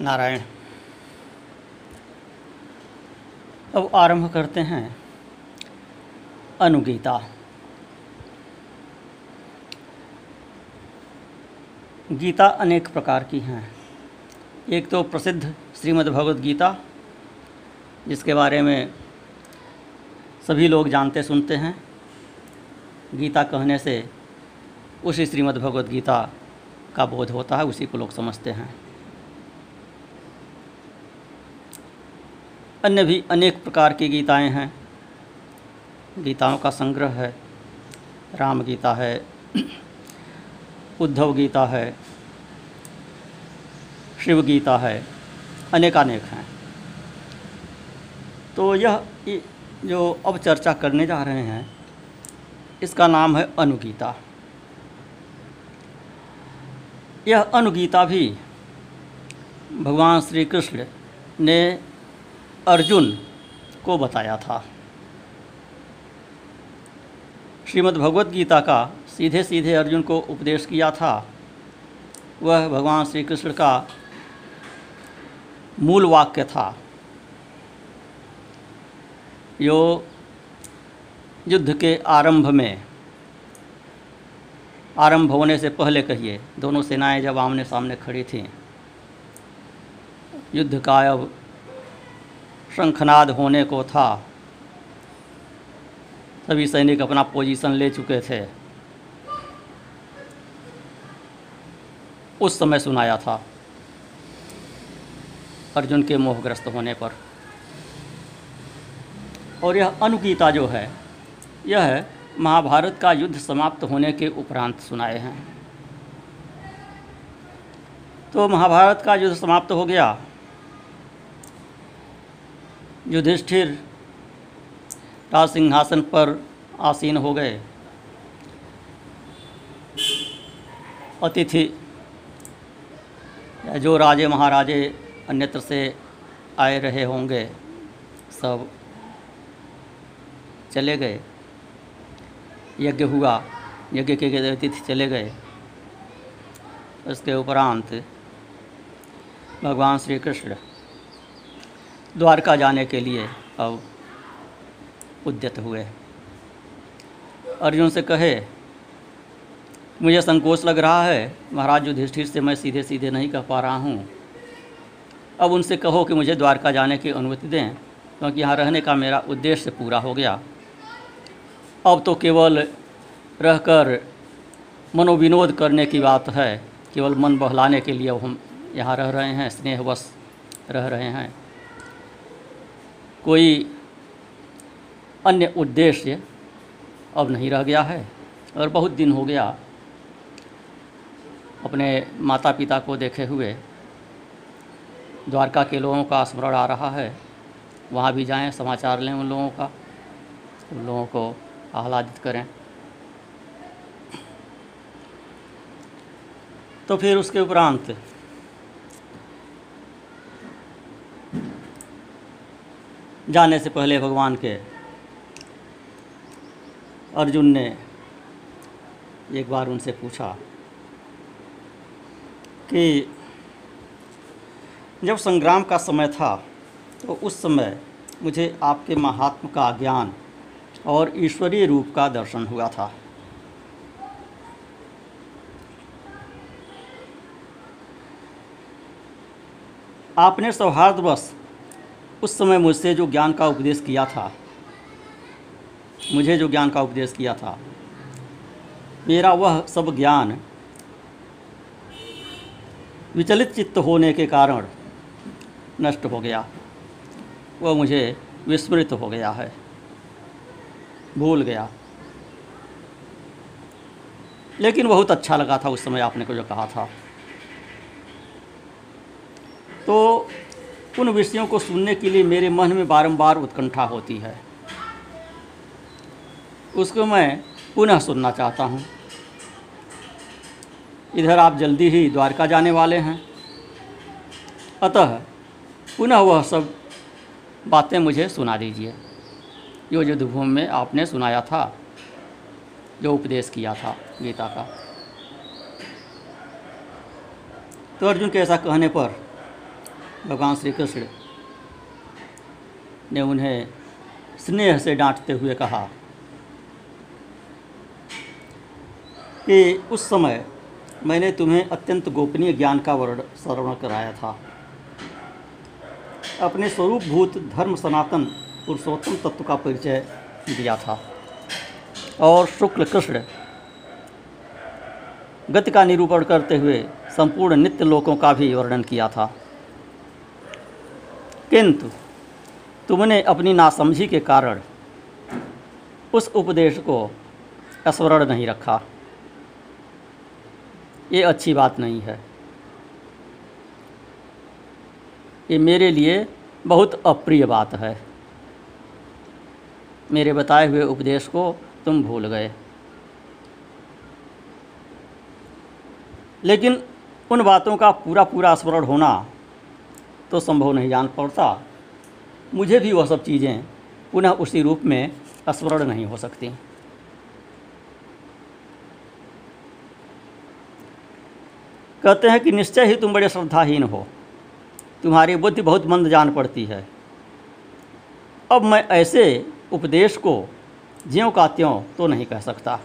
नारायण। अब आरंभ करते हैं अनुगीता। गीता अनेक प्रकार की हैं। एक तो प्रसिद्ध श्रीमद् गीता, जिसके बारे में सभी लोग जानते सुनते हैं। गीता कहने से उसी श्रीमद् गीता का बोध होता है, उसी को लोग समझते हैं। अन्य भी अनेक प्रकार की गीताएँ हैं। गीताओं का संग्रह है। राम गीता है। उद्धव गीता है। शिव गीता है। अनेकानेक हैं। तो यह जो अब चर्चा करने जा रहे हैं, इसका नाम है अनुगीता। यह अनुगीता भी भगवान श्री कृष्ण ने अर्जुन को बताया था। श्रीमद् भगवत गीता का सीधे सीधे अर्जुन को उपदेश किया था। वह भगवान श्री कृष्ण का मूल वाक्य था। जो युद्ध के आरंभ में, आरंभ होने से पहले कहिए, दोनों सेनाएँ जब आमने सामने खड़ी थीं, युद्ध का अब शंखनाद होने को था। सभी सैनिक अपना पोजीशन ले चुके थे। उस समय सुनाया था। अर्जुन के मोहग्रस्त होने पर। और यह अनुगीता जो है, यह महाभारत का युद्ध समाप्त होने के उपरांत सुनाए हैं। तो महाभारत का युद्ध समाप्त हो गया। युधिष्ठिर राज सिंहासन पर आसीन हो गए। अतिथि, जो राजे महाराजे अन्यत्र से आए रहे होंगे, सब चले गए। यज्ञ हुआ, यज्ञ के अतिथि चले गए। उसके उपरांत भगवान श्री कृष्ण द्वारका जाने के लिए अब उद्यत हुए। अर्जुन से कहे, मुझे संकोच लग रहा है, महाराज युधिष्ठिर से मैं सीधे सीधे नहीं कह पा रहा हूँ। अब उनसे कहो कि मुझे द्वारका जाने की अनुमति दें, क्योंकि तो यहाँ रहने का मेरा उद्देश्य पूरा हो गया। अब तो केवल रहकर मनोविनोद करने की बात है, केवल मन बहलाने के लिए हम यहाँ रह रहे हैं, स्नेहवश रह रहे हैं। कोई अन्य उद्देश्य अब नहीं रह गया है और बहुत दिन हो गया अपने माता पिता को देखे हुए द्वारका के लोगों का स्मरण आ रहा है। वहाँ भी जाएँ, समाचार लें उन लोगों का, उन लोगों को आह्लादित करें। तो फिर उसके उपरांत जाने से पहले भगवान के अर्जुन ने एक बार उनसे पूछा कि जब संग्राम का समय था तो उस समय मुझे आपके महात्म का ज्ञान और ईश्वरीय रूप का दर्शन हुआ था। आपने सौहार्दवश उस समय मुझसे जो ज्ञान का उपदेश किया था, मुझे जो ज्ञान का उपदेश किया था, मेरा वह सब ज्ञान विचलित चित्त होने के कारण नष्ट हो गया। वह मुझे विस्मृत हो गया है, भूल गया। लेकिन बहुत अच्छा लगा था उस समय आपने को जो कहा था। तो उन विषयों को सुनने के लिए मेरे मन में बारंबार उत्कंठा होती है। उसको मैं पुनः सुनना चाहता हूँ। इधर आप जल्दी ही द्वारका जाने वाले हैं। अतः पुनः वह सब बातें मुझे सुना दीजिए। जो युद्धभूमि में आपने सुनाया था, जो उपदेश किया था गीता का। तो अर्जुन के ऐसा कहने पर भगवान श्री कृष्ण ने उन्हें स्नेह से डांटते हुए कहा कि उस समय मैंने तुम्हें अत्यंत गोपनीय ज्ञान का वर्ण श्रवण कराया था। अपने स्वरूप भूत धर्म सनातन पुरुषोत्तम तत्व का परिचय दिया था और शुक्ल कृष्ण गति का निरूपण करते हुए संपूर्ण नित्य लोकों का भी वर्णन किया था। किंतु तुमने अपनी नासमझी के कारण उस उपदेश को स्मरण नहीं रखा। ये अच्छी बात नहीं है। ये मेरे लिए बहुत अप्रिय बात है। मेरे बताए हुए उपदेश को तुम भूल गए। लेकिन उन बातों का पूरा पूरा स्मरण होना तो संभव नहीं जान पड़ता। मुझे भी वह सब चीज़ें पुनः उसी रूप में स्मरण नहीं हो सकती। कहते हैं कि निश्चय ही तुम बड़े श्रद्धाहीन हो। तुम्हारी बुद्धि बहुत मंद जान पड़ती है। अब मैं ऐसे उपदेश को ज्यों का त्यों तो नहीं कह सकता।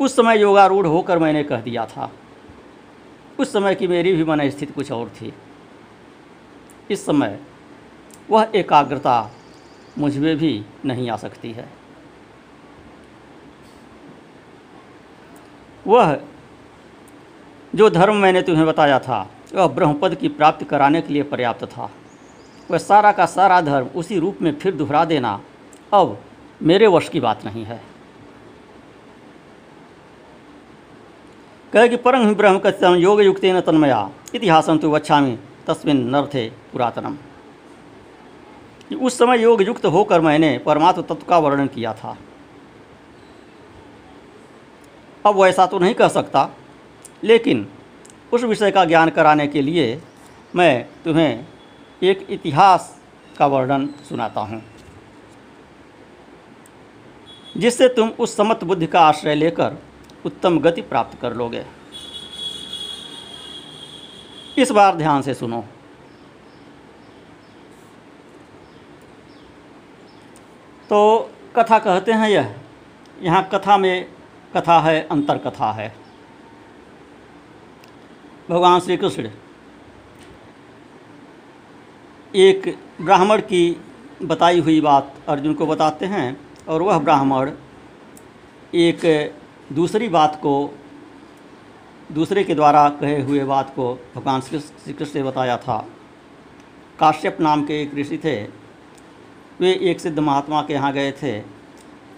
उस समय योगारूढ़ होकर मैंने कह दिया था। उस समय की मेरी भी मन स्थिति कुछ और थी। इस समय वह एकाग्रता मुझमें भी नहीं आ सकती है। वह जो धर्म मैंने तुम्हें बताया था, वह ब्रह्मपद की प्राप्ति कराने के लिए पर्याप्त था। वह सारा का सारा धर्म उसी रूप में फिर दोहरा देना अब मेरे वश की बात नहीं है। कहे कि परम ही ब्रह्म कथम योग युक्त न तन्मया इतिहासम तो वच्छामी, तस्मिन नर्थे पुरातनम। उस समय योग युक्त होकर मैंने परमात्म तत्व का वर्णन किया था। अब वैसा तो नहीं कह सकता, लेकिन उस विषय का ज्ञान कराने के लिए मैं तुम्हें एक इतिहास का वर्णन सुनाता हूँ, जिससे तुम उस समत बुद्धि का आश्रय लेकर उत्तम गति प्राप्त कर लोगे। इस बार ध्यान से सुनो। तो कथा कहते हैं यह। यहाँ कथा में कथा है, अंतर कथा है। भगवान श्री कृष्ण एक ब्राह्मण की बताई हुई बात अर्जुन को बताते हैं और वह ब्राह्मण एक दूसरी बात को, दूसरे के द्वारा कहे हुए बात को भगवान श्री कृष्ण ने बताया था। काश्यप नाम के एक ऋषि थे। वे एक सिद्ध महात्मा के यहाँ गए थे।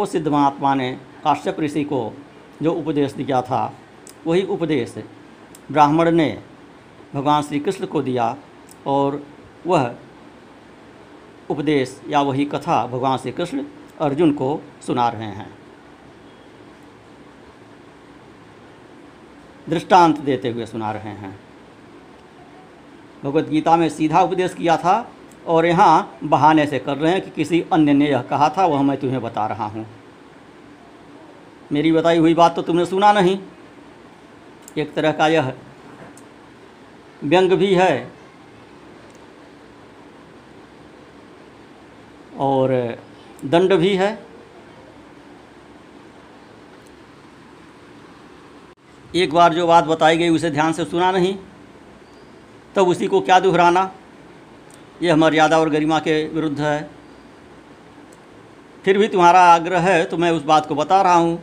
उस सिद्ध महात्मा ने काश्यप ऋषि को जो उपदेश दिया था, वही उपदेश ब्राह्मण ने भगवान श्री कृष्ण को दिया और वह उपदेश या वही कथा भगवान श्री कृष्ण अर्जुन को सुना रहे हैं। दृष्टांत देते हुए सुना रहे हैं। भगवत गीता में सीधा उपदेश किया था और यहाँ बहाने से कर रहे हैं कि किसी अन्य ने यह कहा था, वह मैं तुम्हें बता रहा हूँ। मेरी बताई हुई बात तो तुमने सुना नहीं। एक तरह का यह व्यंग भी है। और दंड भी है। एक बार जो बात बताई गई, उसे ध्यान से सुना नहीं, तब तो उसी को क्या दोहराना? यह मर्यादा और गरिमा के विरुद्ध है। फिर भी तुम्हारा आग्रह है तो मैं उस बात को बता रहा हूँ।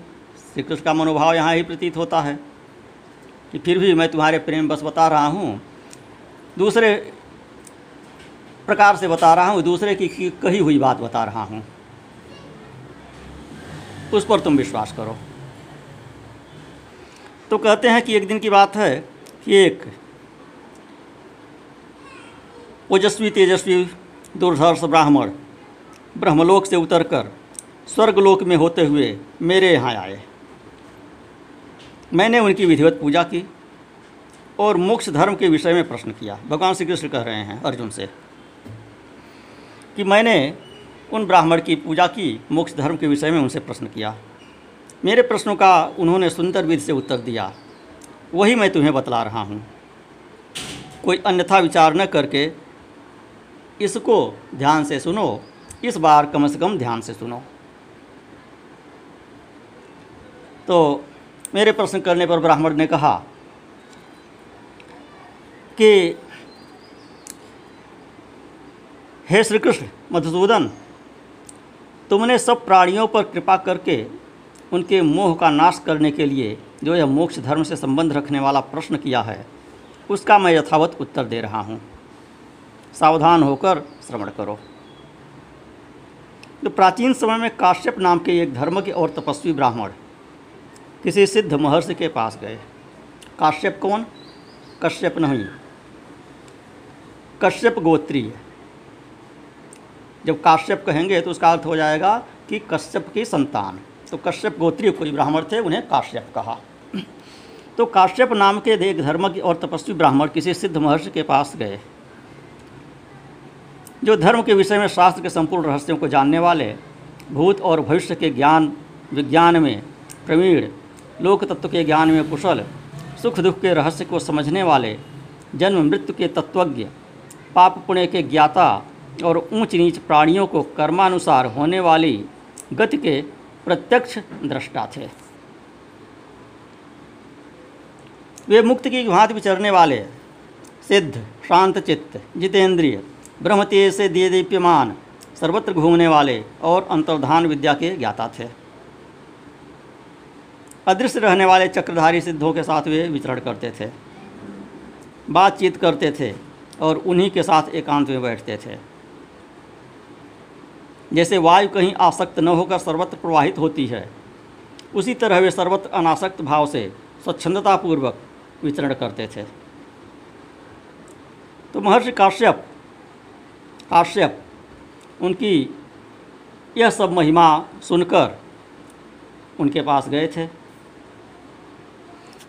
श्री कृष्ण का मनोभाव यहाँ ही प्रतीत होता है कि फिर भी मैं तुम्हारे प्रेम बस बता रहा हूँ। दूसरे प्रकार से बता रहा हूँ, दूसरे की कही हुई बात बता रहा हूँ। उस पर तुम विश्वास करो। तो कहते हैं कि एक दिन की बात है कि एक ओजस्वी तेजस्वी, दुर्धर्ष ब्राह्मण, ब्रह्मलोक से उतरकर स्वर्गलोक में होते हुए मेरे यहाँ आए। मैंने उनकी विधिवत पूजा की और मोक्ष धर्म के विषय में प्रश्न किया। भगवान श्री कृष्ण कह रहे हैं अर्जुन से कि मैंने उन ब्राह्मण की पूजा की, मोक्ष धर्म के विषय में उनसे प्रश्न किया। मेरे प्रश्नों का उन्होंने सुंदर विधि से उत्तर दिया। वही मैं तुम्हें बतला रहा हूँ। कोई अन्यथा विचार न करके इसको ध्यान से सुनो, इस बार कम से कम ध्यान से सुनो। तो मेरे प्रश्न करने पर ब्राह्मण ने कहा कि, हे श्री कृष्ण मधुसूदन, तुमने सब प्राणियों पर कृपा करके उनके मोह का नाश करने के लिए जो यह मोक्ष धर्म से संबंध रखने वाला प्रश्न किया है, उसका मैं यथावत उत्तर दे रहा हूँ। सावधान होकर श्रवण करो। तो प्राचीन समय में काश्यप नाम के एक धर्म के और तपस्वी ब्राह्मण किसी सिद्ध महर्षि के पास गए। काश्यप कौन? कश्यप नहीं। कश्यप गोत्रीय। जब काश्यप कहेंगे तो उसका अर्थ हो जाएगा कि कश्यप की संतान। तो कश्यप गोत्री कोई ब्राह्मण थे, उन्हें काश्यप कहा। तो काश्यप नाम के एक धर्म और तपस्वी ब्राह्मण किसी सिद्ध महर्षि के पास गए। जो धर्म के विषय में शास्त्र के संपूर्ण रहस्यों को जानने वाले, भूत और भविष्य के ज्ञान, विज्ञान में प्रवीण लोक तत्व के ज्ञान में कुशल, सुख दुख के रहस्य को समझने वाले, जन्म मृत्यु के तत्वज्ञ, पाप पुण्य के ज्ञाता और ऊंच नीच प्राणियों को कर्मानुसार होने वाली गति के प्रत्यक्ष दृष्टा थे। वे मुक्त की भांति विचरने वाले, सिद्ध, शांत चित्त जितेंद्रिय ब्रह्मतेज से दिए दीप्यमान सर्वत्र घूमने वाले और अंतर्धान विद्या के ज्ञाता थे। अदृश्य रहने वाले चक्रधारी सिद्धों के साथ वे विचरण करते थे, बातचीत करते थे और उन्हीं के साथ एकांत में बैठते थे। जैसे वायु कहीं आसक्त न होकर सर्वत्र प्रवाहित होती है, उसी तरह वे सर्वत्र अनासक्त भाव से स्वच्छंदतापूर्वक विचरण करते थे। तो महर्षि काश्यप काश्यप उनकी यह सब महिमा सुनकर उनके पास गए थे।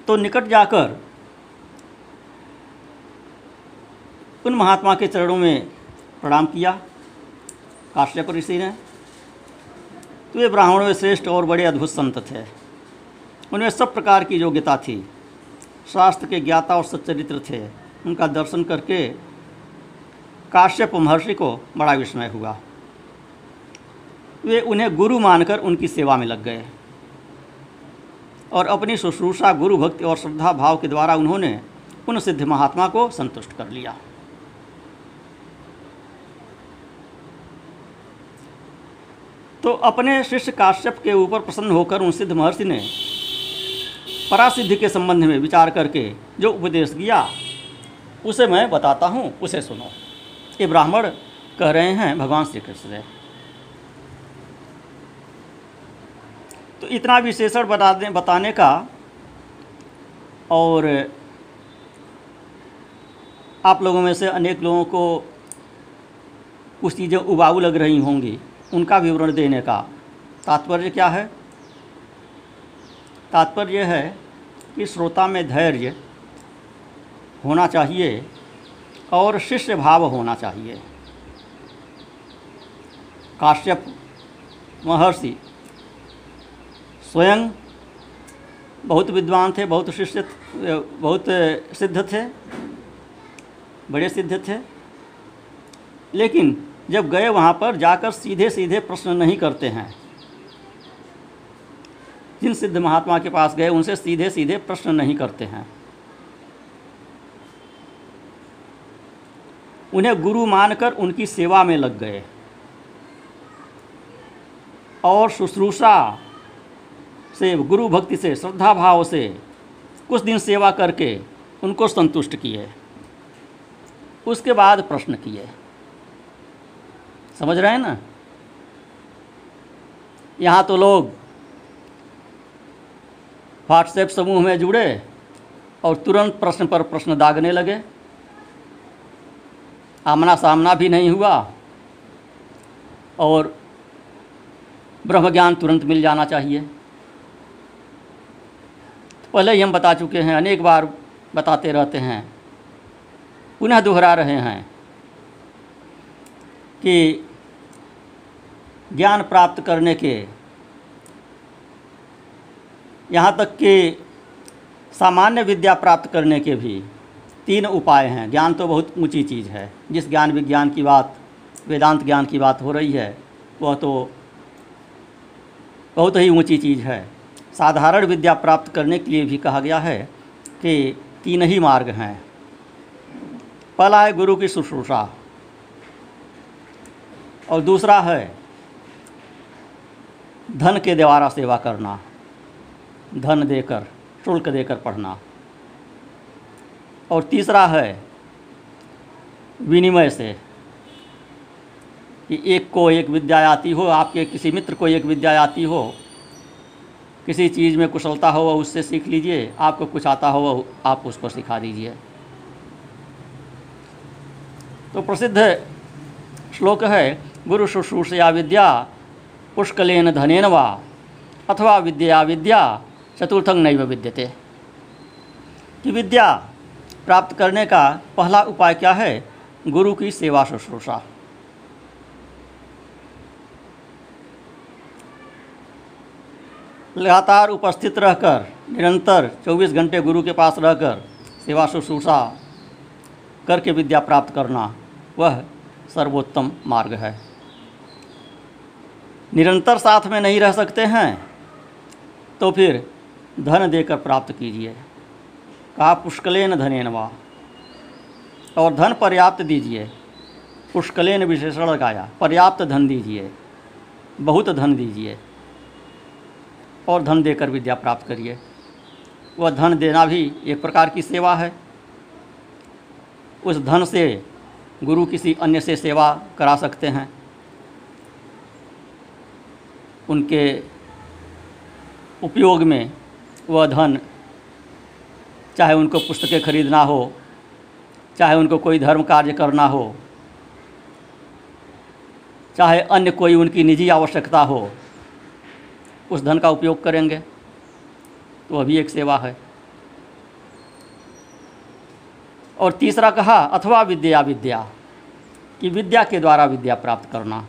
तो निकट जाकर उन महात्मा के चरणों में प्रणाम किया। काश्यप ऋषि ने। तो वे ब्राह्मणों में श्रेष्ठ और बड़े अद्भुत संत थे। उनमें सब प्रकार की योग्यता थी। शास्त्र के ज्ञाता और सच्चरित्र थे। उनका दर्शन करके काश्यप महर्षि को बड़ा विस्मय हुआ। वे उन्हें गुरु मानकर उनकी सेवा में लग गए। और अपनी शुश्रूषा, गुरु भक्ति और श्रद्धा भाव के द्वारा उन्होंने उन सिद्ध महात्मा को संतुष्ट कर लिया। तो अपने शिष्य काश्यप के ऊपर प्रसन्न होकर उन सिद्ध महर्षि ने परासिद्धि के संबंध में विचार करके जो उपदेश दिया, उसे मैं बताता हूँ, उसे सुनो। ये ब्राह्मण कह रहे हैं, भगवान श्री कृष्ण से। तो इतना विशेषण बता दें बताने का, और आप लोगों में से अनेक लोगों को कुछ चीज़ें उबाऊ लग रही होंगी, उनका विवरण देने का। तात्पर्य क्या है? तात्पर्य है कि श्रोता में धैर्य होना चाहिए और शिष्य भाव होना चाहिए। काश्यप महर्षि स्वयं बहुत विद्वान थे, बहुत शिष्य, बहुत सिद्ध थे, बड़े सिद्ध थे। लेकिन जब गए वहाँ पर, जाकर सीधे सीधे प्रश्न नहीं करते हैं। जिन सिद्ध महात्मा के पास गए, उनसे सीधे सीधे प्रश्न नहीं करते हैं। उन्हें गुरु मानकर उनकी सेवा में लग गए। और शुश्रूषा से, गुरु भक्ति से, श्रद्धा भाव से कुछ दिन सेवा करके उनको संतुष्ट किए। उसके बाद प्रश्न किए। समझ रहे हैं ना? यहाँ तो लोग व्हाट्सएप समूह में जुड़े और तुरंत प्रश्न पर प्रश्न दागने लगे। आमना सामना भी नहीं हुआ। और ब्रह्म ज्ञान तुरंत मिल जाना चाहिए। पहले ही हम बता चुके हैं, अनेक बार बताते रहते हैं। पुनः दोहरा रहे हैं कि ज्ञान प्राप्त करने के यहाँ तक कि सामान्य विद्या प्राप्त करने के भी तीन उपाय हैं। ज्ञान तो बहुत ऊँची चीज़ है। जिस ज्ञान विज्ञान की बात, वेदांत ज्ञान की बात हो रही है, वह तो बहुत ही ऊँची चीज़ है। साधारण विद्या प्राप्त करने के लिए भी कहा गया है कि तीन ही मार्ग हैं। पहला है गुरु की शुश्रूषा। और दूसरा है, धन के द्वारा सेवा करना। धन देकर, शुल्क देकर पढ़ना। और तीसरा है विनिमय से। कि एक को एक विद्या आती हो, आपके किसी मित्र को एक विद्या आती हो, किसी चीज़ में कुशलता हो, वह उससे सीख लीजिए, आपको कुछ आता हो, वह आप उसको सिखा दीजिए। तो प्रसिद्ध श्लोक है, गुरु शुश्रूषया विद्या पुष्कलेन धनेन वा, अथवा विद्या विद्या चतुर्थंग नैव विद्यते। कि विद्या प्राप्त करने का पहला उपाय क्या है? गुरु की सेवा शुश्रूषा। लगातार उपस्थित रहकर, निरंतर 24 घंटे गुरु के पास रहकर सेवा शुश्रूषा करके विद्या प्राप्त करना वह सर्वोत्तम मार्ग है। निरंतर साथ में नहीं रह सकते हैं तो फिर धन देकर प्राप्त कीजिए। कहा, पुष्कलेन धनेन वा। और धन पर्याप्त दीजिए। पुष्कलेन विशेषण लगाया पर्याप्त धन दीजिए, बहुत धन दीजिए, और धन देकर विद्या प्राप्त करिए। वह धन देना भी एक प्रकार की सेवा है। उस धन से गुरु किसी अन्य से सेवा करा सकते हैं। उनके उपयोग में वह धन चाहे उनको पुस्तकें खरीदना हो, चाहे उनको कोई धर्म कार्य करना हो, चाहे अन्य कोई उनकी निजी आवश्यकता हो, उस धन का उपयोग करेंगे तो अभी एक सेवा है। और तीसरा कहा, अथवा विद्या विद्या, कि विद्या के द्वारा विद्या प्राप्त करना।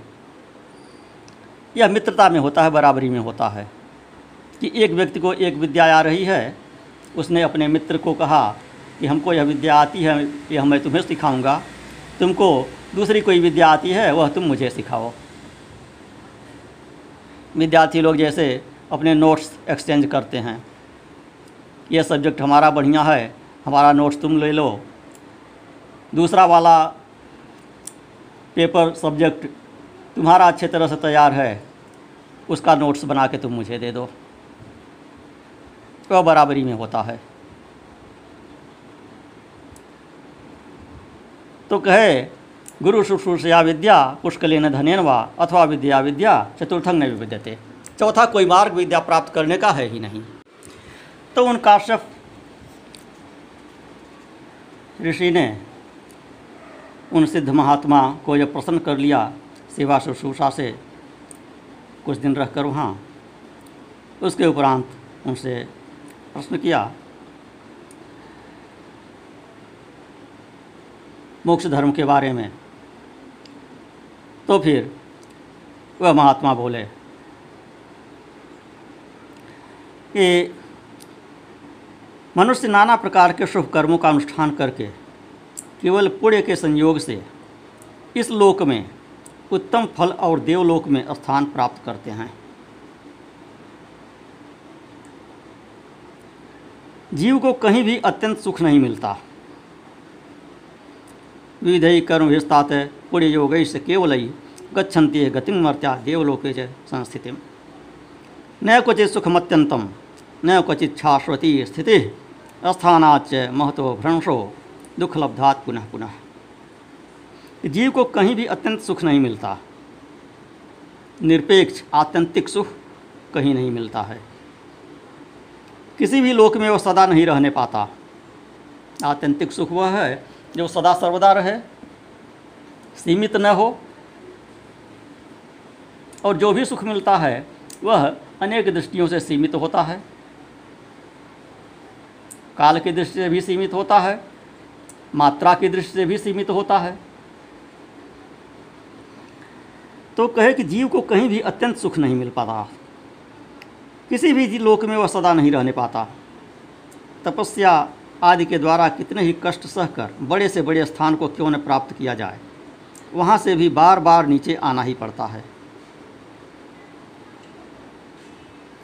यह मित्रता में होता है, बराबरी में होता है, कि एक व्यक्ति को एक विद्या आ रही है उसने अपने मित्र को कहा कि हमको यह विद्या आती है यह मैं तुम्हें सिखाऊँगा। तुमको दूसरी कोई विद्या आती है, वह तुम मुझे सिखाओ। विद्यार्थी लोग जैसे अपने नोट्स एक्सचेंज करते हैं। यह सब्जेक्ट हमारा बढ़िया है, हमारा नोट्स तुम ले लो। दूसरा वाला पेपर सब्जेक्ट तुम्हारा अच्छे तरह से तैयार है, उसका नोट्स बना के तुम मुझे दे दो। वह बराबरी में होता है? तो कहे, गुरु शुश्रूषया विद्या पुष्कलेन धनेन वा अथवा विद्या विद्या चतुर्थंग नहीं विद्यते। चौथा, कोई मार्ग विद्या प्राप्त करने का है ही नहीं। तो उन काश्यप ऋषि ने उन सिद्ध महात्मा को जब प्रसन्न कर लिया, सेवा शुश्रूषा से, कुछ दिन रहकर वहाँ, उसके उपरांत उनसे प्रश्न किया। मोक्ष धर्म के बारे में। तो फिर वह महात्मा बोले कि मनुष्य नाना प्रकार के शुभ कर्मों का अनुष्ठान करके, केवल पुण्य के संयोग से इस लोक में उत्तम फल और देवलोक में स्थान प्राप्त करते हैं। जीव को कहीं भी अत्यंत सुख नहीं मिलता। विधि कर्म विस्तात पुण्य योग से केवल ही गच्छन्ति गतिम मर्त्या देवलोके च संस्थिति। न क्वचित सुखमत्यंतम न क्वचित शाश्वती स्थिति स्थानाच महत्व भ्रंशो दुख लब्धात पुनः पुनः। जीव को कहीं भी अत्यंत सुख नहीं मिलता। निरपेक्ष, आत्यंतिक सुख कहीं नहीं मिलता है। किसी भी लोक में वो सदा नहीं रहने पाता। आत्यंतिक सुख वह है, जो सदा सर्वदा रहे, सीमित न हो। और जो भी सुख मिलता है, वह अनेक दृष्टियों से सीमित होता है। काल की दृष्टि से भी सीमित होता है, मात्रा की दृष्टि से भी सीमित होता है। तो कहे कि जीव को कहीं भी अत्यंत सुख नहीं मिल पाता। किसी भी लोक में वह सदा नहीं रहने पाता। तपस्या आदि के द्वारा कितने ही कष्ट सहकर बड़े से बड़े स्थान को क्यों न प्राप्त किया जाए, वहाँ से भी बार बार नीचे आना ही पड़ता है।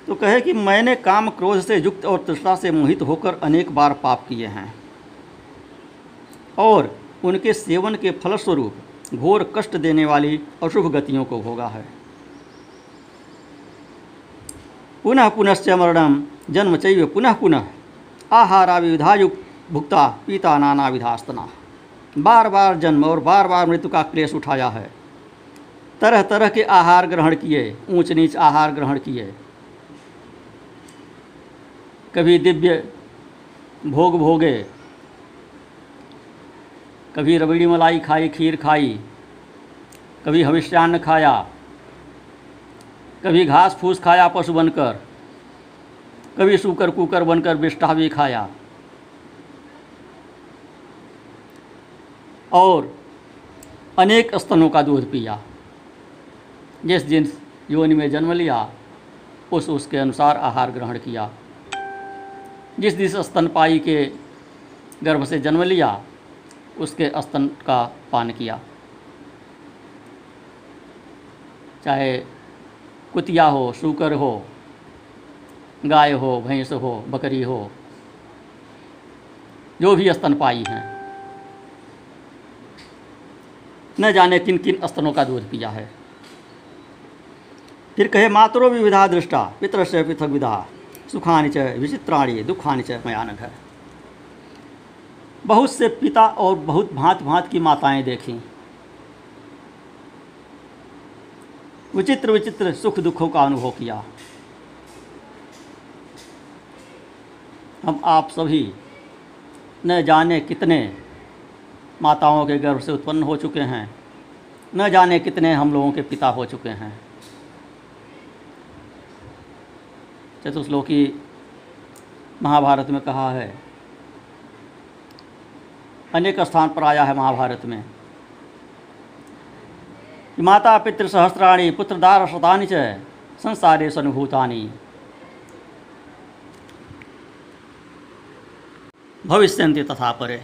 तो कहे कि मैंने काम क्रोध से युक्त और तृष्णा से मोहित होकर अनेक बार पाप किए हैं और उनके सेवन के फलस्वरूप घोर कष्ट देने वाली अशुभ गतियों को भोगा है। पुनः पुनश्च मरणम जन्म चैव पुनः पुनः। आहारा विविधायुक्त भुक्ता पीता नाना विधास्तना बार बार जन्म और बार बार मृत्यु का क्लेश उठाया है। तरह तरह के आहार ग्रहण किए ऊंच नीच आहार ग्रहण किए। कभी दिव्य भोग भोगे, कभी रबड़ी मलाई खाई, खीर खाई, कभी हविष्यान्न खाया कभी घास फूस खाया पशु बनकर, कभी सूकर कुकर बनकर बिष्टा भी खाया। और अनेक स्तनों का दूध पिया। जिस जिस योनि में जन्म लिया, उस उसके अनुसार आहार ग्रहण किया। जिस जिस स्तनपाई के गर्भ से जन्म लिया, उसके स्तन का पान किया। चाहे कुतिया हो शूकर हो, गाय हो, भैंस हो, बकरी हो, जो भी स्तनपाई हैं। न जाने किन किन स्तनों का दूध पिया है। फिर कहे, मातरो विविधा दृष्टा, पितर से पृथक विधा, सुखानि च विचित्राणी, दुखानि च है बहुत से पिता और बहुत भांत भांत की माताएँ देखीं। विचित्र विचित्र सुख दुखों का अनुभव किया। हम आप सभी न जाने कितने माताओं के गर्भ से उत्पन्न हो चुके हैं, न जाने कितने हम लोगों के पिता हो चुके हैं। चतुश्लोकी महाभारत में कहा है, अनेक स्थान पर आया है महाभारत में। माता पितृ सहस्त्राणी पुत्रदार शतानि च संसारे सनुभूतानि। भविष्यंति तथा परे।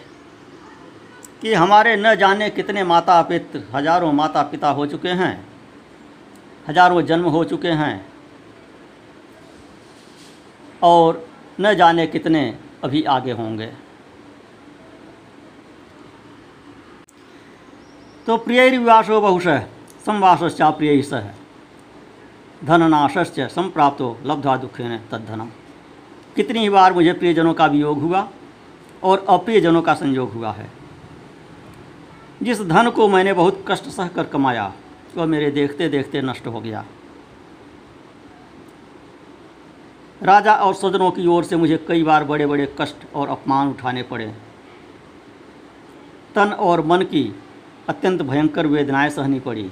कि हमारे न जाने कितने माता पितृ, हज़ारों माता पिता हो चुके हैं, हज़ारों जन्म हो चुके हैं, और न जाने कितने अभी आगे होंगे। तो प्रिय विवासो बहुश संवासश्चा प्रिय सह संप्राप्तो लब्धा दुखेन तद्धनम। कितनी ही बार मुझे प्रियजनों का वियोग हुआ और अप्रियजनों का संयोग हुआ है। जिस धन को मैंने बहुत कष्ट सह कर कमाया, वह मेरे देखते देखते नष्ट हो गया। राजा और सज्जनों की ओर से मुझे कई बार बड़े बड़े कष्ट और अपमान उठाने पड़े। तन और मन की अत्यंत भयंकर वेदनाएँ सहनी पड़ी।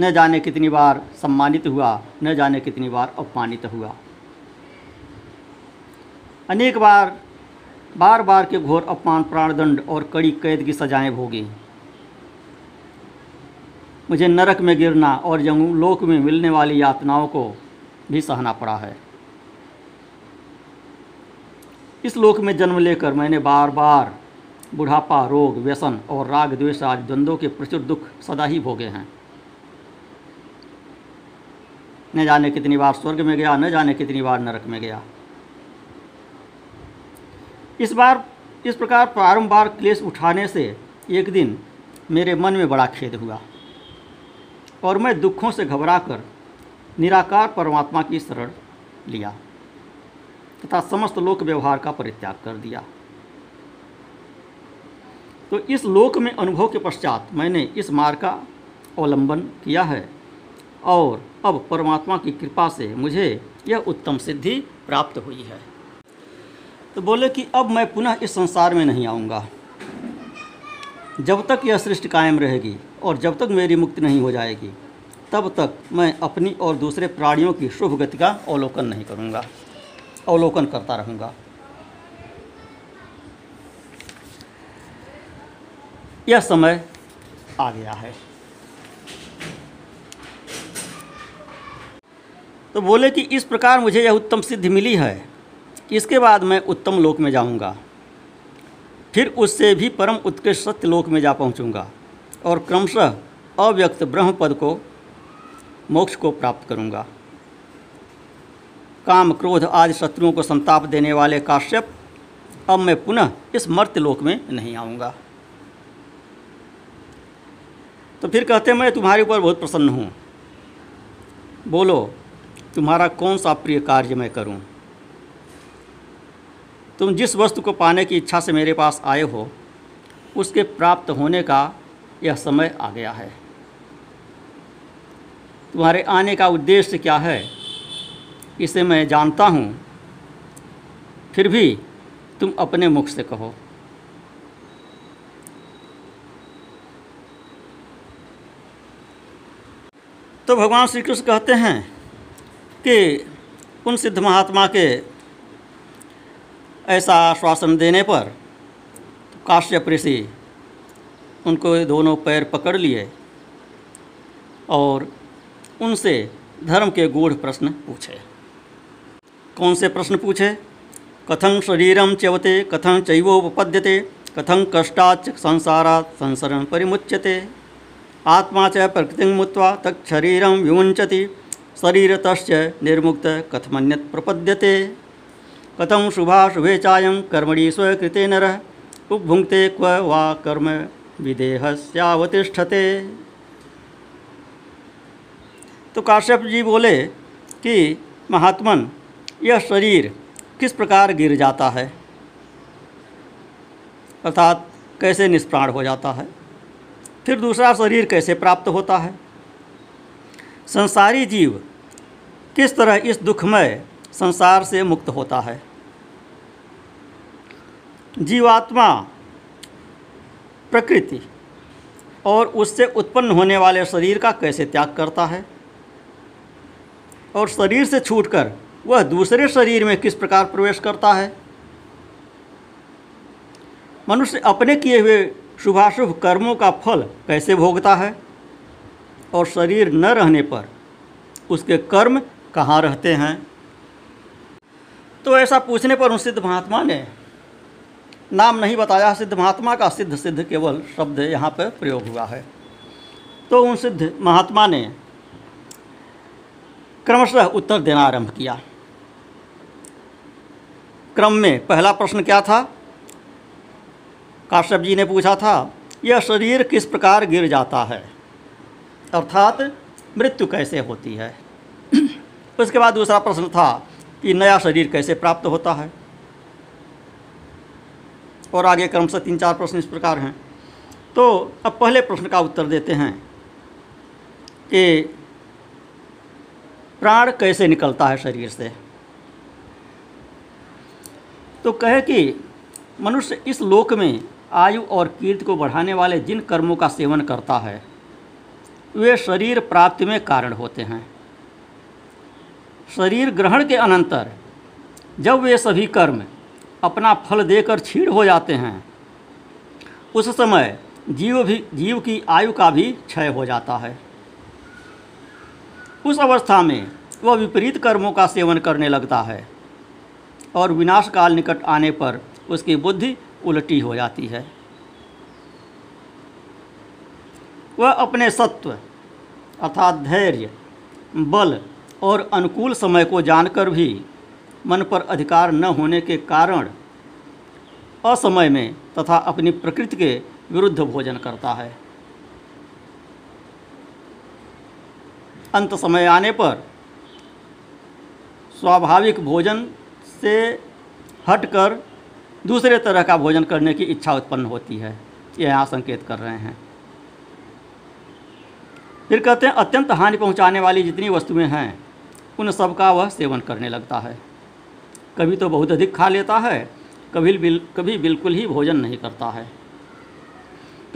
न जाने कितनी बार सम्मानित हुआ, न जाने कितनी बार अपमानित हुआ। अनेक बार बार बार के घोर अपमान, प्राणदंड और कड़ी कैद की सजाएँ भोगी। मुझे नरक में गिरना और लोक में मिलने वाली यातनाओं को भी सहना पड़ा है। इस लोक में जन्म लेकर मैंने बार बार बुढ़ापा, रोग, व्यसन और राग, द्वेष आदि द्वंद्वों के प्रचुर दुख सदा ही भोगे हैं। न जाने कितनी बार स्वर्ग में गया, न जाने कितनी बार नरक में गया। इस बार, इस प्रकार बार क्लेश उठाने से एक दिन मेरे मन में बड़ा खेद हुआ और मैं दुखों से घबराकर निराकार परमात्मा की शरण लिया तथा समस्त लोक व्यवहार का परित्याग कर दिया। तो इस लोक में अनुभव के पश्चात मैंने इस मार्ग का अवलंबन किया है और अब परमात्मा की कृपा से मुझे यह उत्तम सिद्धि प्राप्त हुई है। तो बोले कि अब मैं पुनः इस संसार में नहीं आऊँगा। जब तक यह सृष्टि कायम रहेगी और जब तक मेरी मुक्ति नहीं हो जाएगी, तब तक मैं अपनी और दूसरे प्राणियों की शुभ गति का अवलोकन नहीं करूँगा, अवलोकन करता रहूँगा। यह समय आ गया है। तो बोले कि इस प्रकार मुझे यह उत्तम सिद्धि मिली है। इसके बाद मैं उत्तम लोक में जाऊँगा। फिर उससे भी परम उत्कृष्ट सत्य लोक में जा पहुंचूँगा और क्रमशः अव्यक्त ब्रह्म पद को, मोक्ष को प्राप्त करूँगा। काम, क्रोध आदि शत्रुओं को संताप देने वाले काश्यप, अब मैं पुनः इस मर्त्य लोक में नहीं आऊँगा। तो फिर कहते मैं तुम्हारे ऊपर बहुत प्रसन्न हूँ। बोलो तुम्हारा कौन सा प्रिय कार्य मैं करूँ? तुम जिस वस्तु को पाने की इच्छा से मेरे पास आए हो, उसके प्राप्त होने का यह समय आ गया है। तुम्हारे आने का उद्देश्य क्या है, इसे मैं जानता हूँ। फिर भी तुम अपने मुख से कहो। तो भगवान श्री कृष्ण कहते हैं कि उन सिद्ध महात्मा के ऐसा आश्वासन देने पर काश्यप ऋषि उनको दोनों पैर पकड़ लिए और उनसे धर्म के गूढ़ प्रश्न पूछे। कौन से प्रश्न पूछे? कथं शरीरम च्यवते, कथं चैवोपपद्यते, कथं कष्टाच संसारा संसरण परिमुच्यते। आत्मा च प्रकृति मुत्वा तत्शरीरं विमुञ्चति। शरीरतश्च निर्मुक्त कथमन्यत् प्रपद्यते। कथं शुभाशुभे चायं कर्मणि स्वकृते नर उपभुङ्क्ते क्व वा कर्म विदेहस्यावतिष्ठते। तो काश्यप जी बोले कि, महात्मन, यह शरीर किस प्रकार गिर जाता है? अर्थात कैसे निष्प्राण हो जाता है? फिर दूसरा शरीर कैसे प्राप्त होता है? संसारी जीव किस तरह इस दुखमय संसार से मुक्त होता है? जीवात्मा प्रकृति और उससे उत्पन्न होने वाले शरीर का कैसे त्याग करता है? और शरीर से छूटकर वह दूसरे शरीर में किस प्रकार प्रवेश करता है? मनुष्य अपने किए हुए शुभाशुभ कर्मों का फल कैसे भोगता है? और शरीर न रहने पर उसके कर्म कहाँ रहते हैं? तो ऐसा पूछने पर उन सिद्ध महात्मा ने नाम नहीं बताया, सिद्ध महात्मा का सिद्ध सिद्ध केवल शब्द यहाँ पर प्रयोग हुआ है। तो उन सिद्ध महात्मा ने क्रमशः उत्तर देना आरंभ किया। क्रम में पहला प्रश्न क्या था? काश्यप जी ने पूछा था, यह शरीर किस प्रकार गिर जाता है? अर्थात मृत्यु कैसे होती है? उसके बाद दूसरा प्रश्न था कि नया शरीर कैसे प्राप्त होता है? और आगे क्रम से तीन चार प्रश्न इस प्रकार हैं। तो अब पहले प्रश्न का उत्तर देते हैं कि प्राण कैसे निकलता है शरीर से? तो कहे कि मनुष्य इस लोक में आयु और कीर्ति को बढ़ाने वाले जिन कर्मों का सेवन करता है वे शरीर प्राप्ति में कारण होते हैं। शरीर ग्रहण के अनंतर, जब वे सभी कर्म अपना फल देकर छीड़ हो जाते हैं, उस समय जीव भी, जीव की आयु का भी क्षय हो जाता है। उस अवस्था में वह विपरीत कर्मों का सेवन करने लगता है और विनाश काल निकट आने पर उसकी बुद्धि उल्टी हो जाती है। वह अपने सत्व अर्थात धैर्य, बल और अनुकूल समय को जानकर भी मन पर अधिकार न होने के कारण असमय में तथा अपनी प्रकृति के विरुद्ध भोजन करता है। अंत समय आने पर स्वाभाविक भोजन से हटकर दूसरे तरह का भोजन करने की इच्छा उत्पन्न होती है। ये यहाँ संकेत कर रहे हैं। फिर कहते हैं, अत्यंत हानि पहुँचाने वाली जितनी वस्तुएँ हैं, उन सब का वह सेवन करने लगता है। कभी तो बहुत अधिक खा लेता है, कभी बिल, कभी बिल्कुल ही भोजन नहीं करता है।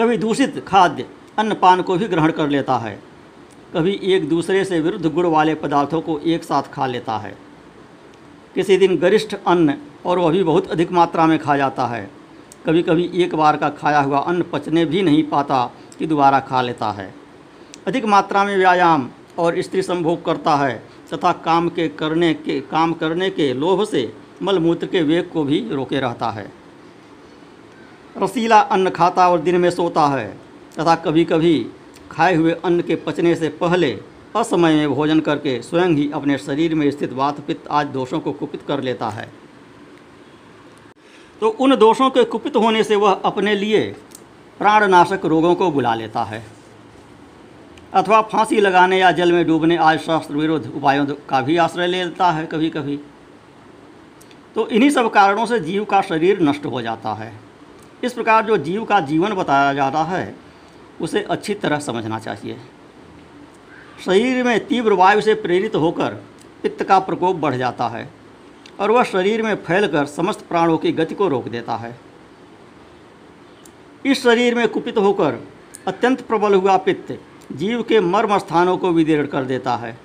कभी दूषित खाद्य, अन्न पान को भी ग्रहण कर लेता है। कभी एक दूसरे से विरुद्ध गुण वाले पदार्थों को एक साथ खा लेता है। किसी दिन गरिष्ठ अन्न, और वह भी बहुत अधिक मात्रा में खा जाता है। कभी कभी एक बार का खाया हुआ अन्न पचने भी नहीं पाता कि दोबारा खा लेता है। अधिक मात्रा में व्यायाम और स्त्री संभोग करता है, तथा काम के करने के, काम करने के लोभ से मलमूत्र के वेग को भी रोके रहता है। रसीला अन्न खाता और दिन में सोता है, तथा कभी कभी खाए हुए अन्न के पचने से पहले असमय में भोजन करके स्वयं ही अपने शरीर में स्थित वात पित्त आदि दोषों को कुपित कर लेता है। तो उन दोषों के कुपित होने से वह अपने लिए प्राणनाशक रोगों को बुला लेता है। अथवा फांसी लगाने या जल में डूबने आज शास्त्र विरोध उपायों का भी आश्रय लेता है कभी कभी तो इन्हीं सब कारणों से जीव का शरीर नष्ट हो जाता है। इस प्रकार जो जीव का जीवन बताया जा रहा है, उसे अच्छी तरह समझना चाहिए। शरीर में तीव्र वायु से प्रेरित होकर पित्त का प्रकोप बढ़ जाता है और वह शरीर में फैलकर समस्त प्राणों की गति को रोक देता है। इस शरीर में कुपित होकर अत्यंत प्रबल हुआ पित्त जीव के मर्म स्थानों को विदीर्ण कर देता है।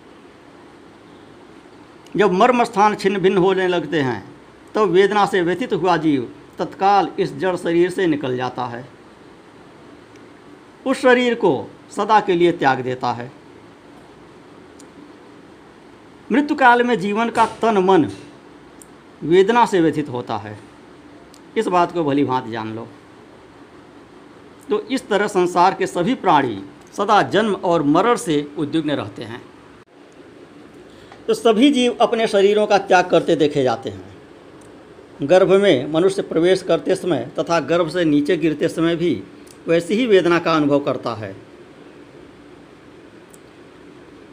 जब मर्म स्थान छिन्न भिन्न होने लगते हैं, तब तो वेदना से व्यथित हुआ जीव तत्काल इस जड़ शरीर से निकल जाता है। उस शरीर को सदा के लिए त्याग देता है। मृत्यु काल में जीवन का तन मन वेदना से व्यथित होता है। इस बात को भली भांति जान लो। तो इस तरह संसार के सभी प्राणी सदा जन्म और मरण से उद्विग्न रहते हैं। तो सभी जीव अपने शरीरों का त्याग करते देखे जाते हैं। गर्भ में मनुष्य प्रवेश करते समय तथा गर्भ से नीचे गिरते समय भी वैसी ही वेदना का अनुभव करता है।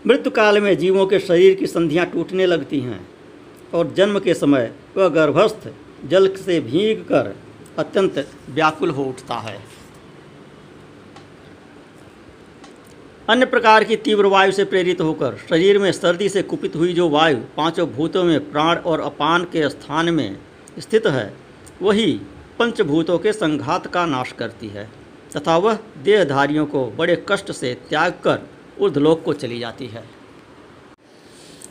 मृत्यु काल में जीवों के शरीर की संधियाँ टूटने लगती हैं और जन्म के समय वह गर्भस्थ जल से भीग कर अत्यंत व्याकुल हो उठता है। अन्य प्रकार की तीव्र वायु से प्रेरित होकर शरीर में सर्दी से कुपित हुई जो वायु पाँचों भूतों में प्राण और अपान के स्थान में स्थित है, वही पंचभूतों के संघात का नाश करती है, तथा वह देहधारियों को बड़े कष्ट से त्याग कर ऊर्धलोक को चली जाती है।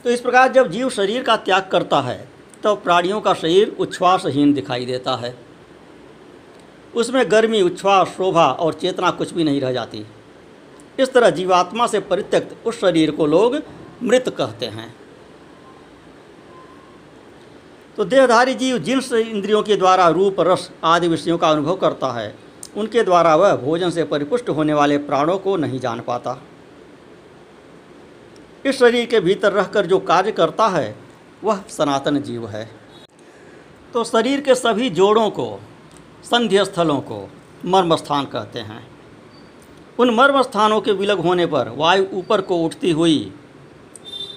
तो इस प्रकार जब जीव शरीर का त्याग करता है, तब तो प्राणियों का शरीर उच्छ्वासहीन दिखाई देता है। उसमें गर्मी, उच्छ्वास, शोभा और चेतना कुछ भी नहीं रह जाती। इस तरह जीवात्मा से परित्यक्त उस शरीर को लोग मृत कहते हैं। तो देहधारी जीव जिन इंद्रियों के द्वारा रूप, रस आदि विषयों का अनुभव करता है, उनके द्वारा वह भोजन से परिपुष्ट होने वाले प्राणों को नहीं जान पाता। इस शरीर के भीतर रहकर जो कार्य करता है, वह सनातन जीव है। तो शरीर के सभी जोड़ों को, संध्य स्थलों को मर्म स्थान कहते हैं। उन मर्म स्थानों के विलग होने पर वायु ऊपर को उठती हुई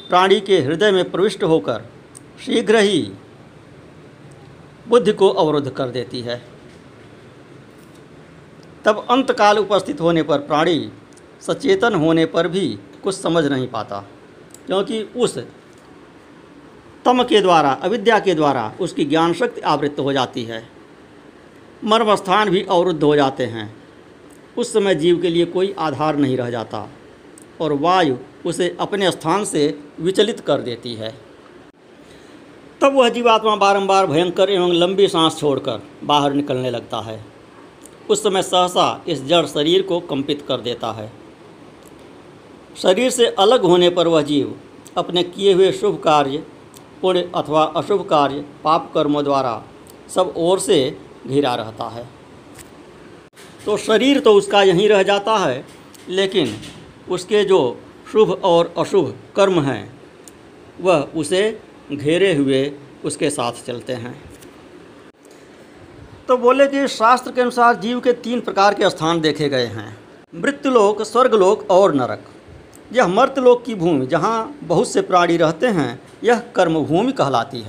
प्राणी के हृदय में प्रविष्ट होकर शीघ्र ही बुद्धि को अवरुद्ध कर देती है। तब अंतकाल उपस्थित होने पर प्राणी सचेतन होने पर भी कुछ समझ नहीं पाता, क्योंकि उस तम के द्वारा, अविद्या के द्वारा उसकी ज्ञान शक्ति आवृत्त हो जाती है। मर्म स्थान भी अवरुद्ध हो जाते हैं। उस समय जीव के लिए कोई आधार नहीं रह जाता और वायु उसे अपने स्थान से विचलित कर देती है। तब वह जीवात्मा बारंबार भयंकर एवं लंबी सांस छोड़कर बाहर निकलने लगता है। उस समय सहसा इस जड़ शरीर को कंपित कर देता है। शरीर से अलग होने पर वह जीव अपने किए हुए शुभ कार्य, पुण्य अथवा अशुभ कार्य, पाप कर्मों द्वारा सब ओर से घिरा रहता है। तो शरीर तो उसका यहीं रह जाता है, लेकिन उसके जो शुभ और अशुभ कर्म हैं, वह उसे घेरे हुए उसके साथ चलते हैं। तो बोले कि शास्त्र के अनुसार जीव के तीन प्रकार के स्थान देखे गए हैं, मृत्युलोक, स्वर्गलोक और नरक। यह मर्तलोक की भूमि, जहाँ बहुत से प्राणी रहते हैं, यह कर्मभूमि कहलाती है।